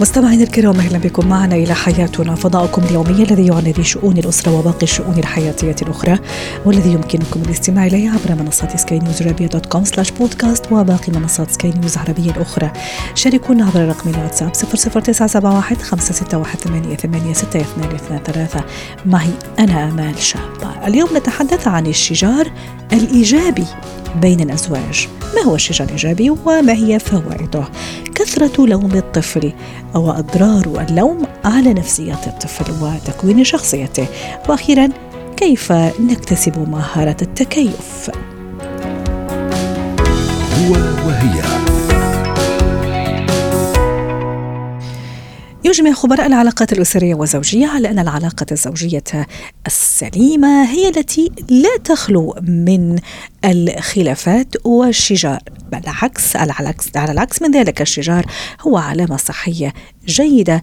مستمعينا الكرام أهلا بكم معنا إلى حياتنا. فضاؤكم اليومي الذي يعنى بشؤون الأسرة وباقي الشؤون الحياتية الأخرى والذي يمكنكم الاستماع إليه عبر منصات سكاي نيوز عربيه dot com slash podcast وباقي منصات سكاي نيوز عربية الأخرى. شاركونا عبر رقم الواتساب 00971 561 886223 معي أنا آمال شابة. اليوم نتحدث عن الشجار الإيجابي بين الأزواج. ما هو الشجار الإيجابي وما هي فوائده؟ كثره لوم الطفل أو أضرار اللوم على نفسية الطفل وتكوين شخصيته. وأخيرا كيف نكتسب مهارة التكيف؟ هو وهي. يجمع خبراء العلاقات الأسرية والزوجية على أن العلاقة الزوجية السليمة هي التي لا تخلو من الخلافات والشجار بالعكس على العكس على العكس من ذلك الشجار هو علامة صحية جيدة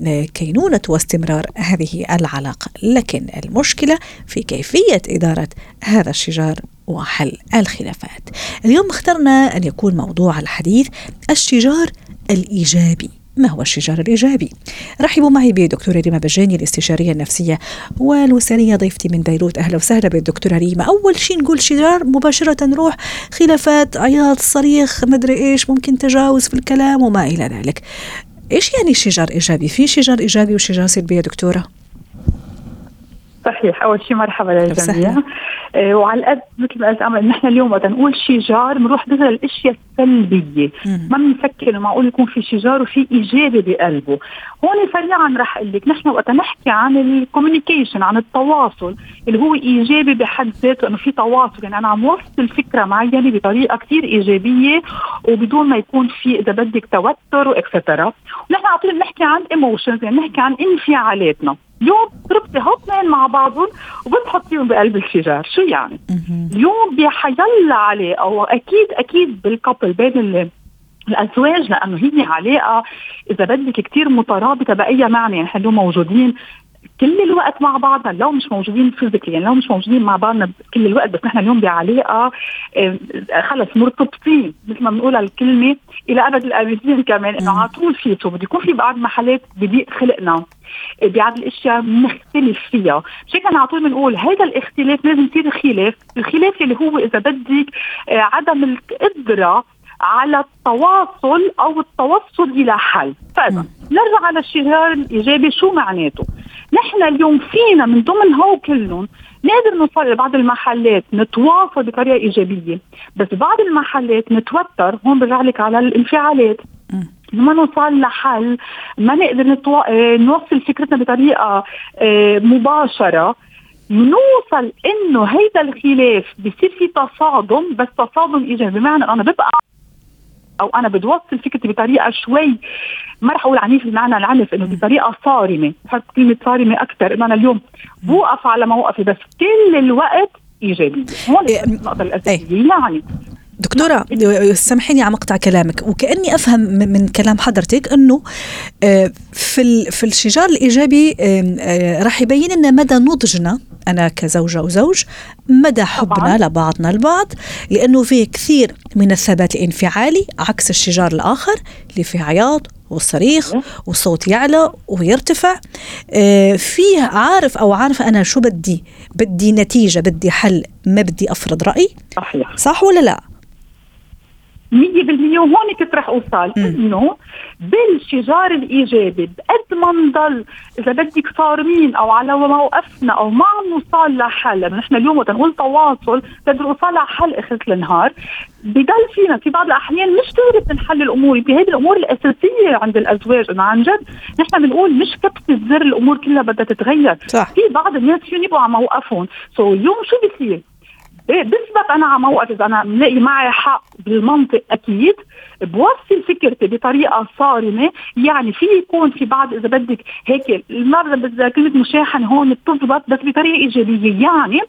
لكينونة واستمرار هذه العلاقة. لكن المشكلة في كيفية إدارة هذا الشجار وحل الخلافات. اليوم اخترنا أن يكون موضوع الحديث الشجار الإيجابي. ما هو الشجار الإيجابي؟ رحبوا معي بدكتورة ريما بجاني الاستشارية النفسية والوسارية ضيفتي من بيروت أهلا وسهلا بالدكتورة ريما أول شيء نقول شجار مباشرة نروح خلافات عياط صريخ مدري إيش ممكن تجاوز في الكلام وما إلى ذلك إيش يعني شجار إيجابي؟ في شجار إيجابي وشجار سلبي يا دكتورة؟ صحيح. أول شيء مرحبا للجميع آه وعلى قد مثل ما قلت أمل نحن اليوم وقت نقول شجار بنروح نظهر الاشياء السلبية. ما بنفكر معقول يكون في شجار وفي إيجابي بقلبه. هون سريعا رح أقول لك نحن وقت نحكي عن الكوميونيكيشن عن التواصل اللي هو إيجابي بحد ذاته إنه في تواصل. يعني أنا عم وصل فكرة معينة بطريقة كثير إيجابية وبدون ما يكون في إذا بدك توتر و extra ونحن على طول بنحكي عن emotions يعني بنحكي عن انفعالاتنا. اليوم تربطي اثنين مع بعضهم وبتحطيهم بقلب الشجار شو يعني؟ اليوم بحيلا عليه أو أكيد بال couple بين الأزواج لأنه هي علاقة. إذا بدك كثير مترابطة بأي معنى يعني اليوم موجودين كل الوقت مع بعضنا لو مش موجودين physically يعني لو مش موجودين مع بعضنا كل الوقت بس نحن اليوم بعلاقه آه، خلص مرتبطين مثل ما بنقول الكلمة إلى أبد الابدين كمان إنه على طول في بده يكون في بعض محلات بضيق خلقنا بعض الأشياء بنختلف فيها. بشكل على طول بنقول هذا الاختلاف لازم يصير خلاف. الخلاف اللي هو إذا بدك آه، عدم القدرة على التواصل أو التوصل إلى حل. فإذا نرجع على الشجار الايجابي شو معناته؟ نحن اليوم فينا من ضمن هو كلهم نقدر نوصل لبعض المحلات نتواصل بطريقة إيجابية. بس بعض المحلات نتوتر هون برجع لك على الانفعالات. ما نوصل لحل ما نقدر نتو... آه، نوصل فكرتنا بطريقة آه، مباشرة. نوصل إنه هيدا الخلاف بصير في تصادم بس تصادم إيجابي. بمعنى أنا ببقى أو أنا بدي اوصل فكرتي بطريقة شوي ما رح أقول عنيف بمعنى العنف إنه بطريقة صارمة. بحط كلمة صارمة أكثر إنه أنا اليوم بوقف على موقفي بس كل الوقت إيجابي. هون إيه، النقطة الأساسية إيه. يعني. دكتورة سامحيني على مقطع كلامك. وكأني أفهم من كلام حضرتك أنه آه، في في الشجار الإيجابي آه، راح يبين لنا مدى نضجنا أنا كزوجة وزوج مدى حبنا لبعضنا البعض لأنه فيه كثير من الثبات الانفعالي عكس الشجار الآخر اللي فيه عياط والصريخ والصوت يعلى ويرتفع. آه، فيه عارف أو عارفة أنا شو بدي؟ بدي نتيجة بدي حل ما بدي أفرض رأي؟ صحيح. صح ولا لا؟ 100% وهون كنت رح اوصل إنه بالشجار الإيجابي بقد ما نضل إذا بدك صارمين أو على موقفنا أو ما عم نوصل لحل لأنه نحن اليوم وقت نقول تواصل بدنا نوصل على حل اخر النهار بضل فينا في بعض الأحيان مش تقدر تنحل الأمور في هذه الأمور الأساسية عند الأزواج. إنه عن جد نحن بنقول مش كبسة الزر الأمور كلها بدها تتغير. صح. في بعض الناس فيهم يبقوا على موقفهم؟ so so اليوم شو بصير؟ بثبت أنا على موقف اذا أنا بلاقي معي حق بالمنطق أكيد. بوصل فكرتي بطريقة صارمة. يعني في يكون في بعض إذا بدك هيك المرة كلمه مشاحنه هون بتضبط بس بطريقة إيجابية. يعني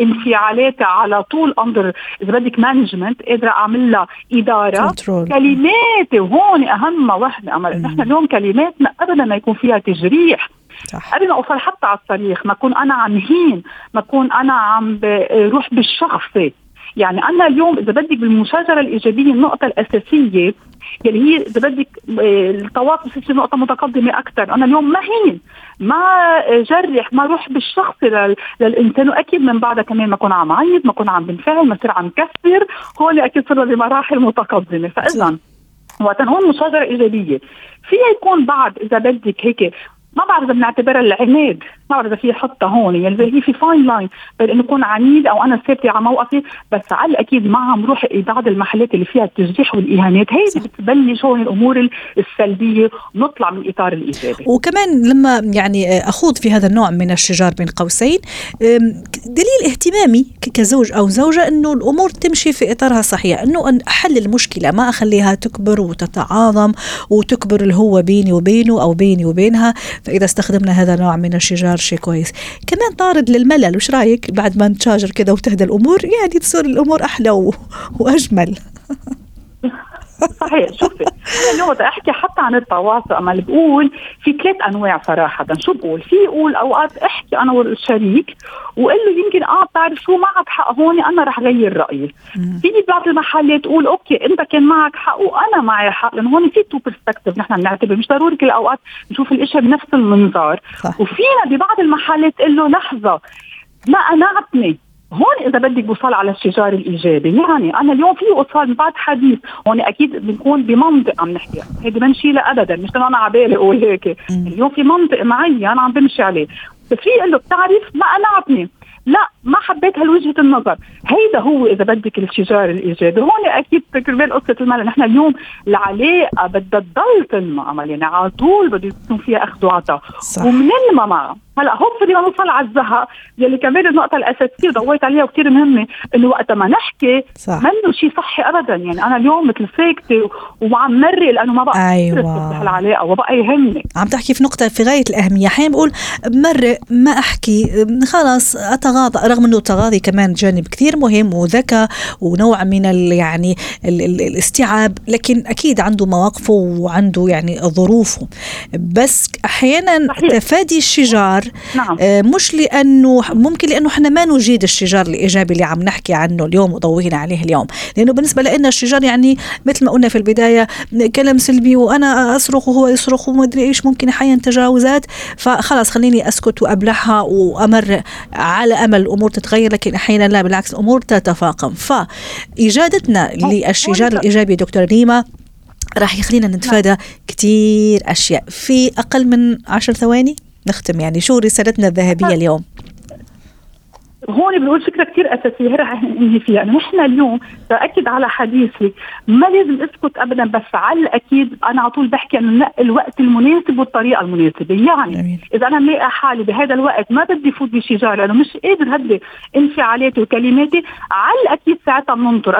انفعالاتها على طول under إذا بدك management قادرة أعمل لها إدارة. كلماتي وهون أهم وحدة. امل نحن اليوم كلماتنا ابدا ما يكون فيها تجريح. صح. قبل ما أوصل حتى على الصريخ ما أكون أنا عم هين ما أكون أنا عم بروح بالشخصي يعني أنا اليوم إذا بدك بالمشاجرة الإيجابية النقطة الأساسية يلي هي إذا بدك آه، التواصل في نقطة متقدمة أكثر أنا اليوم ما هين ما جرح ما روح بالشخصي لل- للإنسان. وأكيد من بعدها كمان ما أكون عم عيط ما أكون عم بنفعل ما صير عم كسر. هون أكيد صرنا بمراحل متقدمة. فاذا وقت نقول مشاجرة إيجابية. فيها يكون بعد إذا بدك هيك ما بعرف إذا بنعتبرها العناد ما بعرف إذا في حطها هون يعني هي في fine line بين إنه اكون عنيد أو أنا ثابته على موقفي بس على الأكيد ما عم روح بعض المحلات اللي فيها التجريح والإهانات. هيدي بتبلش هون الأمور السلبية ونطلع من الاطار الإيجابي. وكمان لما يعني أخوض في هذا النوع من الشجار بين قوسين دليل اهتمامي كزوج أو زوجة إنه الأمور تمشي في إطارها الصحيح إنه أن أحل المشكلة ما أخليها تكبر وتتعاظم وتكبر اللي هو بيني وبينه أو بيني وبينها. فاذا استخدمنا هذا النوع من الشجار شيء كويس. كمان طارد للملل وش رأيك؟ بعد ما نتشاجر كده وتهدى الأمور يعني تصير الأمور أحلى. وأجمل. صحيح شوفي أنا بدي أحكي حتى عن التواصل أما اللي بقول في ثلاث أنواع صراحة. شو بقول؟ في أقول أوقات أحكي أنا والشريك وقول له يمكن آه بتعرف شو معك حق هون أنا رح غير رأيي. في بعض المحلات تقول okay إنت كان معك حق وأنا معي حق لأنه هون في two perspective نحن بنعتبر مش ضروري كل الأوقات نشوف الاشياء بنفس المنظار. صح. وفينا ببعض المحلات تقول له لحظة ما قنعتني هون إذا بدك بوصل على الشجار الإيجابي يعني أنا اليوم في وصال بعد حديث هون أكيد بنكون بمنطق عم نحكي هيدي ما نشيلها ابدا مش أنا على بالي أقول هيك. اليوم في منطق معين عم بمشي عليه. بس في له بتعرف ما قنعتني لا ما حبيت هالوجهة النظر. هيدا هو إذا بدك الشجار الإيجابي. هون أكيد كرمال قصة المال. نحن اليوم العلاقة بدها تضل تنمى يعني على طول بده يكون فيها أخذ وعطاء. ومننمى معها هلا هوبفلي ما نوصل على الزهق يلي كمان النقطة الأساسية ضويت عليها وكثير مهمة إنه وقت ما نحكي صح. منه شيء صحي ابدا يعني أنا اليوم مثل ساكته وعم مرق لأنه ما بقى أيوة. تفتح العلاقه وبقى يهمني عم تحكي في نقطة في غاية الأهمية أحيانا بقول مرة ما أحكي خلاص أتغاضى رغم أنه التغاضي كمان جانب كثير مهم وذكاء ونوع من ال يعني ال ال الاستيعاب لكن أكيد عنده مواقفه وعنده يعني ظروفه بس أحيانا صحيح. تفادي الشجار نعم. آه، مش لأنه ممكن لأنه إحنا ما نجيد الشجار الإيجابي اللي عم نحكي عنه اليوم وضوينا عليه اليوم. لأنه بالنسبة لنا الشجار يعني مثل ما قلنا في البداية كلام سلبي وأنا أصرخ وهو يصرخ وما أدري إيش ممكن أحيانا تجاوزات. فخلاص خليني أسكت وأبلعها وأمر على أمل الأمور تتغير لكن أحيانا لا بالعكس الأمور تتفاقم. فإجادتنا للشجار الإيجابي دكتور ريما راح يخلينا نتفادى كتير أشياء في أقل من عشر ثواني. نختم يعني شو رسالتنا الذهبية اليوم؟ هون بنقول فكرة كثير أساسية هي رح انهي فيها. إنه نحن اليوم باكد على حديثي ما لازم أسكت ابدا بس على الأكيد أنا على طول بحكي إنه نقي الوقت المناسب والطريقة المناسبة. يعني جميل. إذا أنا ملاقي حالي بهذا الوقت ما بدي فوت بشجار لأنه مش قادر هدي انفعالاتي وكلماتي على الأكيد ساعتها بننطر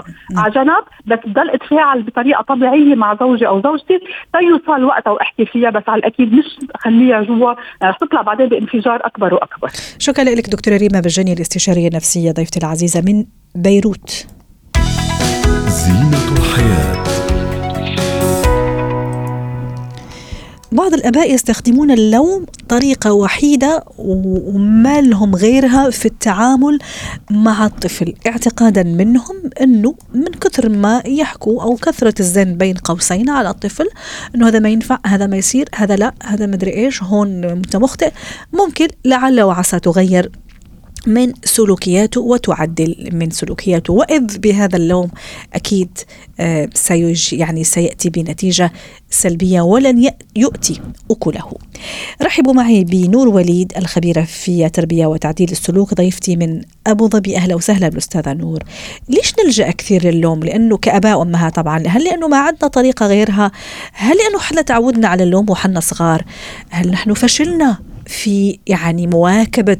حطها على جنب بس ضل اتفاعل بطريقة طبيعية مع زوجي أو زوجتي تيوصل وقتها واحكي فيها بس على الأكيد مش خليها جوا رح تطلع بعدين بانفجار أكبر وأكبر. شكرا لك دكتورة ريما بالجني الاستشارية النفسية ضيفتي العزيزة من بيروت. زينة. بعض الآباء يستخدمون اللوم طريقة وحيدة وما لهم غيرها في التعامل مع الطفل اعتقادا منهم أنه من كثر ما يحكوا أو كثرة الزن بين قوسين على الطفل أنه هذا ما ينفع هذا ما يصير هذا لا هذا مدري إيش هون أنت مخطئ ممكن لعل وعسى تغير. من سلوكياته وتعدل من سلوكياته وإذ بهذا اللوم أكيد آه، سيج يعني سيأتي بنتيجة سلبية ولن يؤتي أكله. رحبوا معي بنور وليد الخبيرة في تربيه وتعديل السلوك ضيفتي من أبو ظبي أهلا وسهلا بالاستاذه نور. ليش نلجأ كثير للوم؟ لأنه كأباء وامهات طبعا، هل لأنه ما عندنا طريقة غيرها؟ هل لأنه إحنا تعودنا على اللوم وحنا صغار؟ هل نحن فشلنا في يعني مواكبة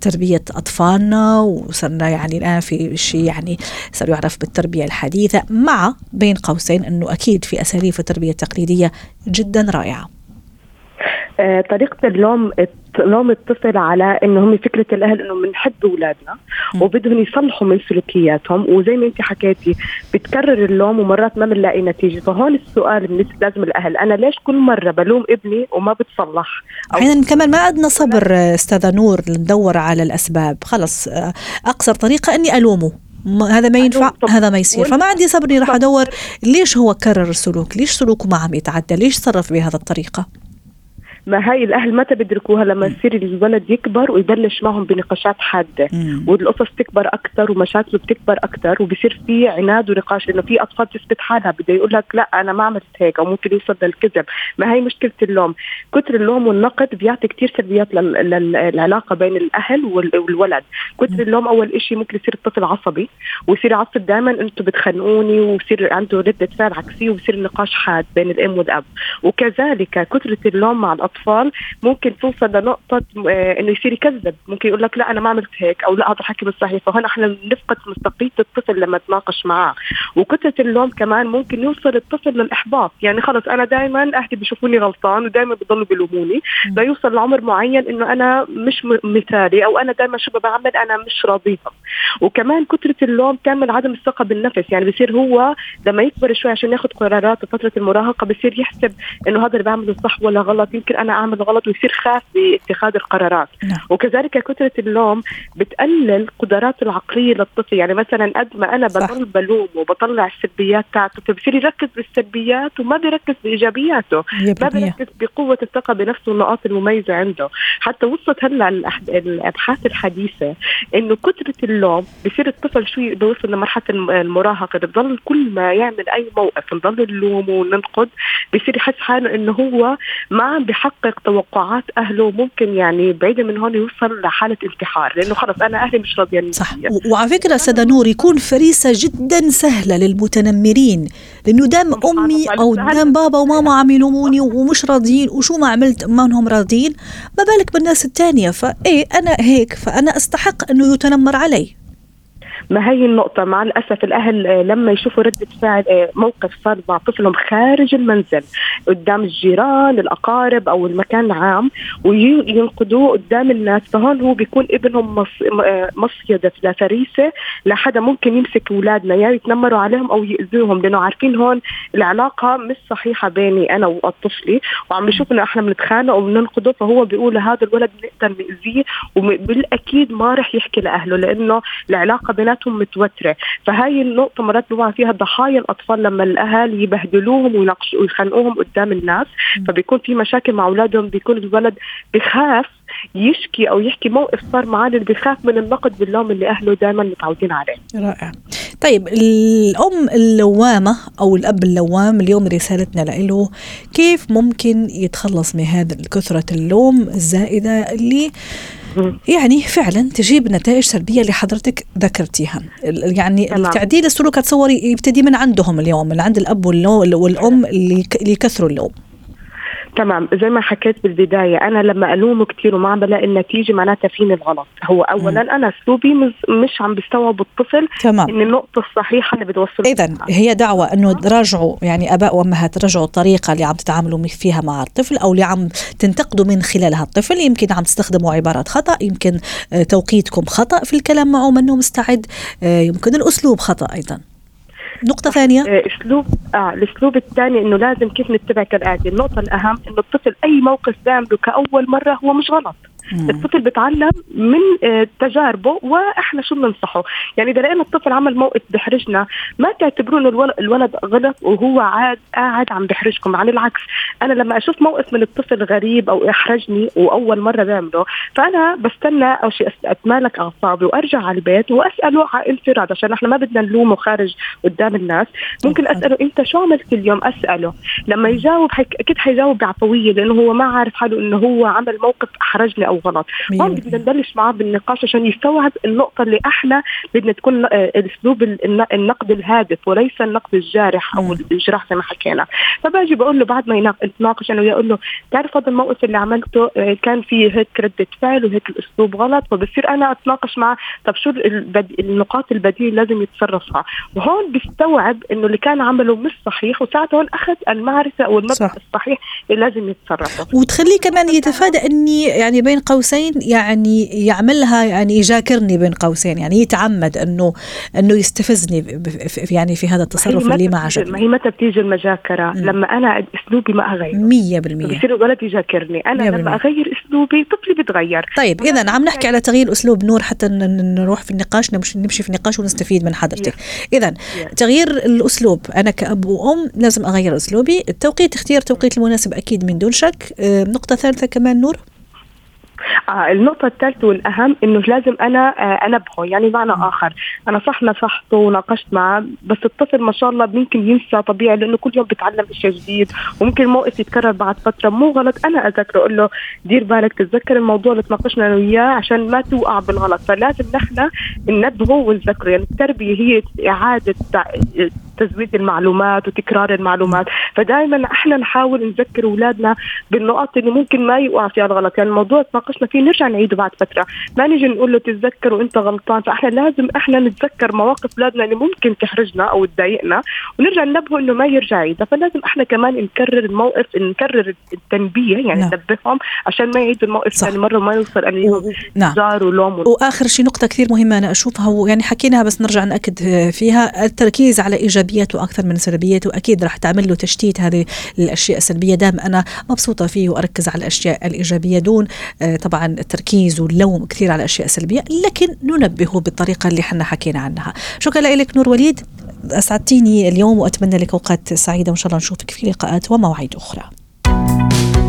تربية أطفالنا وصرنا يعني الآن في شيء يعني صار يعرف بالتربية الحديثة مع بين قوسين أنه أكيد في أساليب التربية التقليدية جدا رائعة. طريقة اللوم لوم الطفل على انه هم فكرة الأهل انه بنحب اولادنا وبدهم يصلحوا من سلوكياتهم. وزي ما انت حكيتي بتكرر اللوم ومرات ما بنلاقي نتيجة. فهون السؤال بالنسبة لازم الأهل. أنا ليش كل مرة بلوم ابني وما بتصلح؟ أحيانا كمان ما عندنا صبر أستاذة نور ندور على الأسباب. خلص أقصر طريقة إني ألومه. هذا ما ينفع هذا ما يصير. فما عندي صبر إني راح أدور ليش هو كرر السلوك ليش سلوكه ما عم يتعدى ليش صرف بهذا الطريقة؟ ما هاي الأهل متى بيدركوها لما يصير الولد يكبر ويبلش معهم بنقاشات حادة. والقصص تكبر أكثر ومشاكله بتكبر أكثر وبصير في عناد ونقاش إنه في أطفال تثبت حالها. بده يقول لك لا أنا ما عملت هيك أو ممكن يوصل للكذب. ما هي مشكلة اللوم. كثر اللوم والنقد بيعطي كثير سلبيات للعلاقة بين الأهل والولد. كثر اللوم أول شيء ممكن يصير الطفل عصبي ويصير يعصب دائما أنتم بتخنقوني ويصير عنده ردة فعل عكسية ويصير النقاش حاد بين الأم والأب. وكذلك كثره اللوم مع الأطفال الاطفال ممكن توصل لنقطة آه، إنه يصير يكذب. ممكن يقول لك لا أنا ما عملت هيك أو لا هذا الحكي مش صحيح. فهون إحنا بنفقد مصداقيه الطفل لما نتناقش معاه. وكثره اللوم كمان ممكن يوصل الطفل للإحباط. يعني خلص أنا دائما أهلي بيشوفوني غلطان ودائما بضلوا بيلوموني. ليوصل لعمر معين إنه أنا مش مثالي أو أنا دائما شو بعمل؟ أنا مش راضيهم وكمان كثره اللوم تعمل عدم الثقة بالنفس. يعني بصير هو لما يكبر شوي عشان ياخذ قرارات بفتره المراهقة بصير يحسب إنه هذا اللي بعمله صح ولا غلط. يمكن أنا أعمل غلط ويصير خاف باتخاذ القرارات. نعم. وكذلك كثرة اللوم بتقلل قدراته العقلية للطفل. يعني مثلا قد ما أنا بضل بلوم وبطلع السلبيات تاعته فبصير يركز بالسلبيات وما بيركز بإيجابياته. ما بيركز بقوة الثقة بنفسه والنقاط المميزة عنده. حتى وصلت هلأ الأبحاث الحديثة إنه كثرة اللوم بصير الطفل شوي بيوصل لمرحلة المراهقة. بضل كل ما يعمل أي موقف نضل نلوم وننقد بصير يحس حاله إنه هو ما عم بحقق توقعات أهله ممكن يعني بعيدا من هون يوصل لحالة انتحار لأنه خلص أنا أهلي مش راضيين صح. وعلى فكرة أستاذة نور يكون فريسة جدا سهلة للمتنمرين لأنه دام أمي أو دام بابا وماما عم يلوموني ومش راضيين وشو ما عملت ما إنهم راضيين ما بالك بالناس الثانية فإيه أنا هيك فأنا أستحق إنه يتنمر علي. ما هي النقطة؟ مع الأسف الأهل آه، لما يشوفوا ردة فعل آه، موقف صار مع طفلهم خارج المنزل قدام الجيران الأقارب أو المكان العام وينقدوه قدام الناس. فهون هو بيكون ابنهم. آه، مصيدة لفريسة لحدا ممكن يمسك أولادنا يا يتنمروا عليهم أو يأذوهم. لأنه عارفين هون العلاقة مش صحيحة بيني أنا وطفلي وعم بيشوف إنه إحنا بنتخانق وبننقده. فهو بيقول هذا الولد بنقدر نأذيه وبالأكيد ما رح يحكي لأهله لأنه العلاقة بيناتهم حياتهم متوترة فهاي النقطة مرات بيوقع فيها ضحايا الأطفال لما الأهالي يبهدلوهم ويناقشوا ويخنقوهم قدام الناس فبيكون في مشاكل مع أولادهم بيكون الولد بخاف يشكي أو يحكي موقف صار معاه اللي بخاف من النقد باللوم اللي أهله دائما متعودين عليه. رائع. طيب الأم اللوامة أو الأب اللوام اليوم رسالتنا له كيف ممكن يتخلص من هذا كثرة اللوم الزائدة اللي يعني فعلا تجيب نتائج سلبية اللي حضرتك ذكرتيها يعني تمام. تعديل السلوك تصوري يبتدي من عندهم اليوم من عند الأب والأم اللي يكثروا اللوم. تمام زي ما حكيت بالبداية أنا لما ألومه كثير وما عم بلاقي النتيجة معناتها فيني الغلط هو اولا م. أنا أسلوبي مش عم بيستوعب الطفل تمام. ان النقطة الصحيحة اللي بدي اذا هي دعوة إنه راجعوا يعني أباء وأمهات راجعوا الطريقة اللي عم تتعاملوا فيها مع الطفل أو اللي عم تنتقدوا من خلالها الطفل. يمكن عم تستخدموا عبارات خطأ يمكن آه، توقيتكم خطأ في الكلام معه منه مستعد آه، يمكن الأسلوب خطأ أيضا. نقطة ثانية آه، اسلوب آه الاسلوب الثاني إنه لازم كيف نتبع كالآتي، النقطة الأهم إنه الطفل أي موقف بيعمله كأول مرة هو مش غلط. الطفل بيتعلم من آه، تجاربه وإحنا شو بننصحه. يعني إذا لقينا الطفل عمل موقف بحرجنا ما تعتبروا انه الولد غلط وهو عاد قاعد عم بحرجكم. عن العكس أنا لما أشوف موقف من الطفل غريب أو احرجني وأول مرة بعمله فأنا بستنى أو شيء اتمالك أعصابي وأرجع على البيت وأسأله على انفراد. عشان إحنا ما بدنا نلومه خارج قدام الناس. ممكن أسأله أنت شو عملت اليوم أسأله. لما يجاوب أكيد حيجاوب بعفوية لأنه هو ما عارف حاله إنه هو عمل موقف أحرجني أو غلط هون بدنا نبلش معاه بالنقاش عشان يستوعب النقطة اللي إحنا بدنا تكون آه، اسلوب النقد الهادف وليس النقد الجارح أو الجراح زي ما حكينا. فباجي بقول له بعد ما يتناقش أنا وياه أقول له بتعرف هذا الموقف اللي عملته آه، كان فيه هيك ردة فعل وهيك الأسلوب غلط فبصير أنا أتناقش معه طب شو النقاط البديله لازم يتصرفها. وهون بيستوعب إنه اللي كان عمله مش صحيح وساعتها هون أخذ المعرفة أو المبدأ الصحيح اللي لازم يتصرف وتخليه كمان يتفادى إني يعني بين قوسين يعني يعملها يعني يجاكرني بين قوسين يعني يتعمد إنه إنه يستفزني يعني في هذا التصرف اللي ما عجبني ما هي متى بتيجي المجاكرة؟ لما أنا أسلوبي ما أغير. 100% بصير الولد يجاكرني. أنا لما أغير أسلوبي طفلي بيتغير. طيب اذا عم نحكي على تغيير أسلوب نور حتى نروح في النقاش نمشي في النقاش ونستفيد من حضرتك. اذا تغيير الأسلوب أنا كأب وأم لازم أغير أسلوبي. التوقيت اختيار التوقيت المناسب أكيد من دون شك. آه، نقطة ثالثة كمان نور. آه النقطة الثالثة والأهم إنه لازم أنا آه أنبهه يعني معنى آخر. أنا صح نصحته وناقشت معه بس الطفل ما شاء الله ممكن ينسى طبيعي لأنه كل يوم بيتعلم شيء جديد وممكن الموقف يتكرر بعد فترة. مو غلط أنا أذكره أقول له دير بالك تتذكر الموضوع اللي تناقشنا أنا وياه؟ عشان ما توقع بالغلط. فلازم نحن ننبهه ونذكره يعني التربية هي إعادة تزويد المعلومات وتكرار المعلومات. فدائما إحنا نحاول نذكر أولادنا بالنقط اللي ممكن ما يوقع فيها الغلط. يعني الموضوع تناقشنا فيه نرجع نعيده بعد فترة. ما نيجي نقول له تتذكر وإنت غلطان. فإحنا لازم إحنا نتذكر مواقف أولادنا اللي ممكن تحرجنا أو تضايقنا ونرجع ننبهه إنه ما يرجع يعيدها. فلازم إحنا كمان نكرر الموقف نكرر التنبيه يعني نعم. ننبههم عشان ما يعيدوا الموقف ثاني مرة وما يوصل انه نعم. زار ولوم. وآخر شيء نقطة كثير مهمة أنا أشوفها ويعني حكيناها بس نرجع نأكد فيها التركيز على ايجابياته أكثر من سلبياته واكيد راح تعمل له تشتيت هذه الأشياء السلبية. دام أنا مبسوطة فيه وأركز على الأشياء الإيجابية دون آه، طبعا التركيز واللوم كثير على الأشياء السلبية لكن ننبهه بالطريقة اللي إحنا حكينا عنها. شكرا لك نور وليد. أسعدتيني اليوم وأتمنى لك أوقات سعيدة وإن شاء الله نشوفك في لقاءات ومواعيد أخرى.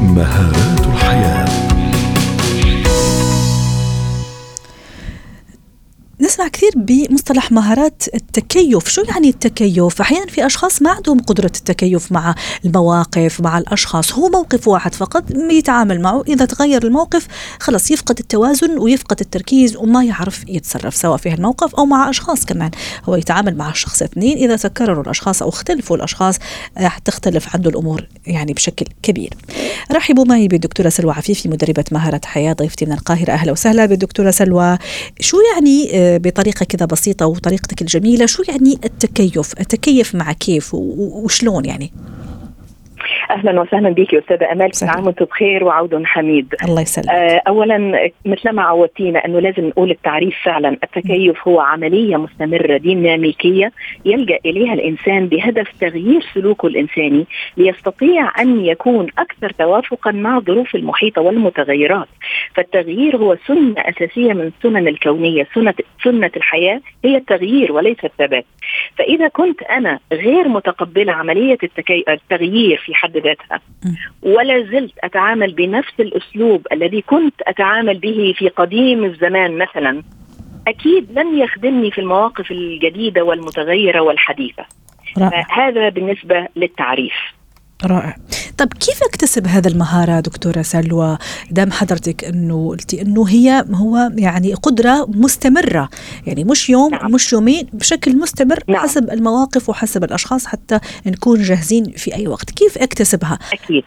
مهارات الحياة. نسمع كثير بمصطلح مهارات التكيف. شو يعني التكيف؟ أحيانا في أشخاص ما عندهم قدرة التكيف مع المواقف مع الأشخاص. هو موقف واحد فقط يتعامل معه. إذا تغير الموقف خلص يفقد التوازن ويفقد التركيز وما يعرف يتصرف سواء في الموقف أو مع أشخاص كمان. هو يتعامل مع شخص اثنين. إذا تكرروا الأشخاص أو اختلفوا الأشخاص تختلف عنده الأمور يعني بشكل كبير. رحبوا معي بالدكتورة سلوى عفيفي مدربة مهارة حياة ضيفتي من القاهرة. أهلا وسهلا بالدكتورة سلوى. شو يعني آه، بطريقة كذا بسيطة وطريقتك الجميلة شو يعني التكيف؟ اتكيف مع كيف وشلون يعني؟ أهلا وسهلا بك أستاذة أمال. كل عام وأنتم بخير وعود حميد. الله يسلمك. آه اولا مثل ما عودتينا أنه لازم نقول التعريف فعلا. التكيف هو عملية مستمرة ديناميكية يلجأ إليها الإنسان بهدف تغيير سلوكه الإنساني ليستطيع أن يكون أكثر توافقا مع الظروف المحيطه والمتغيرات. فالتغيير هو سنة أساسية من السنن الكونية. سنه سنة الحياة هي التغيير وليس الثبات. فإذا كنت أنا غير متقبلة عملية التغيير في حد ذاتها ولا زلت أتعامل بنفس الأسلوب الذي كنت أتعامل به في قديم الزمان مثلا أكيد لن يخدمني في المواقف الجديدة والمتغيرة والحديثة. هذا بالنسبة للتعريف. رائع. طب كيف اكتسب هذا المهارة دكتورة سلوى؟ دام حضرتك إنه قلتي إنه هي هو يعني قدرة مستمرة يعني مش يوم نعم. مش يومين بشكل مستمر نعم. حسب المواقف وحسب الأشخاص حتى نكون جاهزين في أي وقت. كيف اكتسبها؟ أكيد.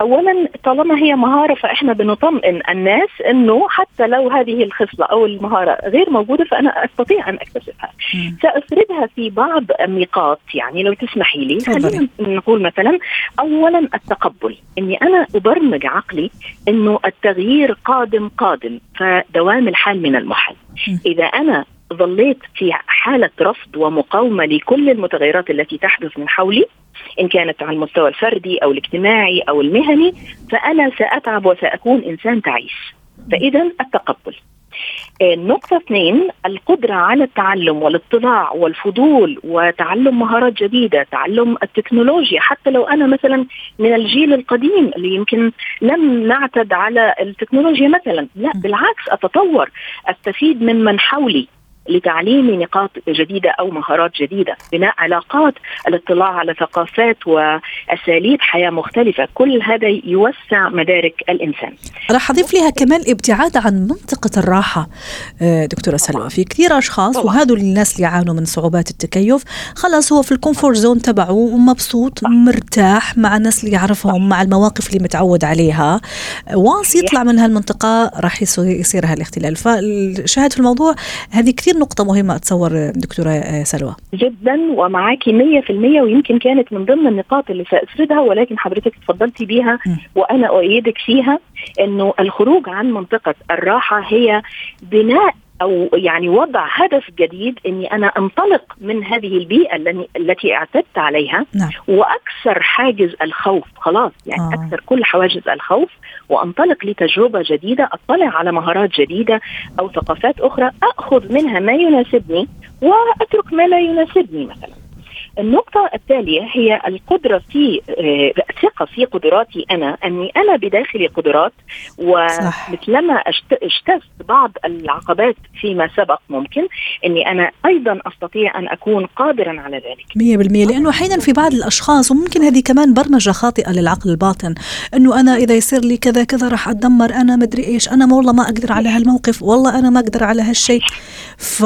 اولا طالما هي مهارة فإحنا بنطمئن الناس إنه حتى لو هذه الخصلة أو المهارة غير موجودة فأنا أستطيع أن أكتسبها. سأسردها في بعض النقاط. يعني لو تسمحي لي خلينا نقول مثلا اولا التقبل. إني أنا أبرمج عقلي إنه التغيير قادم قادم فدوام الحال من المحال إذا أنا ظليت في حالة رفض ومقاومة لكل المتغيرات التي تحدث من حولي إن كانت على المستوى الفردي أو الاجتماعي أو المهني فأنا سأتعب وسأكون إنسان تعيس. فإذا التقبل. النقطة اثنين القدرة على التعلم والاطلاع والفضول وتعلم مهارات جديدة تعلم التكنولوجيا. حتى لو أنا مثلا من الجيل القديم اللي يمكن لم نعتد على التكنولوجيا مثلا لا بالعكس أتطور أستفيد من من حولي. لتعليم نقاط جديدة أو مهارات جديدة، بناء علاقات، الاطلاع على ثقافات وأساليب حياة مختلفة، كل هذا يوسع مدارك الإنسان. راح اضيف لها كمان ابتعاد عن منطقة الراحة آه، دكتورة سلوى، في كثير أشخاص وهذول الناس اللي يعانوا من صعوبات التكيف، خلاص هو في ال comfort zone تبعه ومبسوط مرتاح مع الناس اللي يعرفهم مع المواقف اللي متعود عليها، و once يطلع من هالمنطقة راح يصير هالإختلال، فالشاهد في الموضوع هذه كثير نقطة مهمة أتصور دكتورة سلوى. جدا ومعاكي 100% ويمكن كانت من ضمن النقاط اللي سأسردها ولكن حضرتك تفضلتي بيها وأنا أؤيدك فيها أنه الخروج عن منطقة الراحة هي بناء أو يعني وضع هدف جديد إني أنا أنطلق من هذه البيئة التي اعتدت عليها نعم. واكسر حاجز الخوف خلاص يعني آه. اكسر كل حواجز الخوف وأنطلق لتجربة جديدة أطلع على مهارات جديدة أو ثقافات أخرى أخذ منها ما يناسبني وأترك ما لا يناسبني مثلا النقطة التالية هي القدرة في الثقة في قدراتي أنا أني أنا بداخلي قدرات ومثلما اجتزت بعض العقبات فيما سبق ممكن أني أنا أيضا أستطيع أن أكون قادرا على ذلك. مية بالمية. لأنه أحيانا في بعض الأشخاص وممكن هذه كمان برمجة خاطئة للعقل الباطن أنه أنا إذا يصير لي كذا كذا راح أتدمر أنا مدري إيش أنا والله ما أقدر على هالموقف والله أنا ما أقدر على هالشيء. ف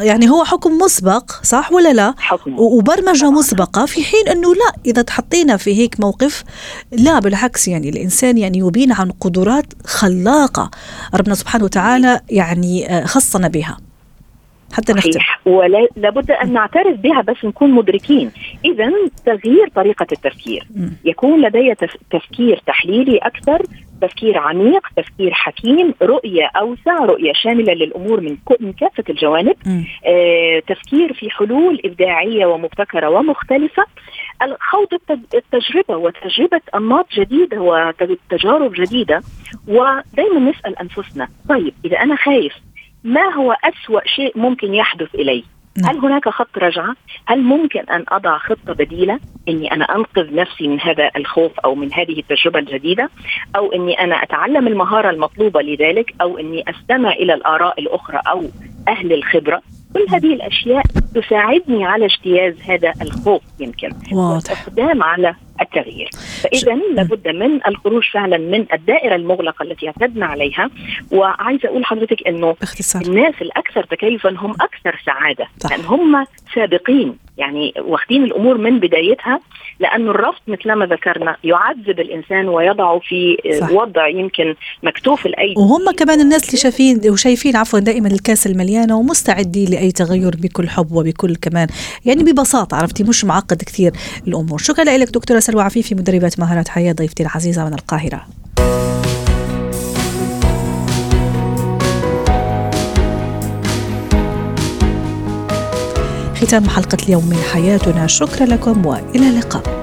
يعني هو حكم مسبق صح ولا لا؟ حكم. برمجة مسبقة في حين أنه لا إذا تحطينا في هيك موقف لا بالعكس يعني الإنسان يعني يبين عن قدرات خلاقة ربنا سبحانه وتعالى يعني خصنا بها. حتى نختم. ولا لابد أن نعترف بها بس نكون مدركين. اذا تغيير طريقة التفكير. م. يكون لدي تفكير تحليلي أكثر تفكير عميق تفكير حكيم رؤية أوسع رؤية شاملة للأمور من, من كافة الجوانب. آه، تفكير في حلول إبداعية ومبتكرة ومختلفة. خوض التجربة وتجربة أنماط جديدة وتجارب جديدة. ودائما نسأل أنفسنا طيب إذا أنا خايف ما هو أسوأ شيء ممكن يحدث إلي؟ نعم. هل هناك خط رجعة؟ هل ممكن أن أضع خطة بديلة؟ إني أنا أنقذ نفسي من هذا الخوف أو من هذه التجربة الجديدة؟ أو إني أنا أتعلم المهارة المطلوبة لذلك؟ أو إني أستمع إلى الآراء الأخرى أو أهل الخبرة؟ كل هذه الأشياء تساعدني على اجتياز هذا الخوف يمكن. والإقدام على التغيير فإذا لابد من الخروج فعلا من الدائرة المغلقة التي اعتدنا عليها وعايزة أقول لحضرتك إنه باختصار. الناس الأكثر تكيفا هم أكثر سعادة صح. لأن هم سابقين يعني واخدين الأمور من بدايتها لأنه الرفض مثلما ذكرنا يعذب الإنسان ويضعه في صح. وضع يمكن مكتوف الأيدي وهم كمان الناس اللي شايفين وشايفين عفوا دائما الكاس المليانة ومستعدين لأي تغير بكل حب وبكل كمان يعني ببساطة عرفتي مش معقد كثير الأمور شكرا لك دكتورة سلوى عفيفي مدربه مهارات حياة ضيفتي العزيزة من القاهرة. ختام حلقة اليوم من حياتنا. شكرا لكم وإلى اللقاء.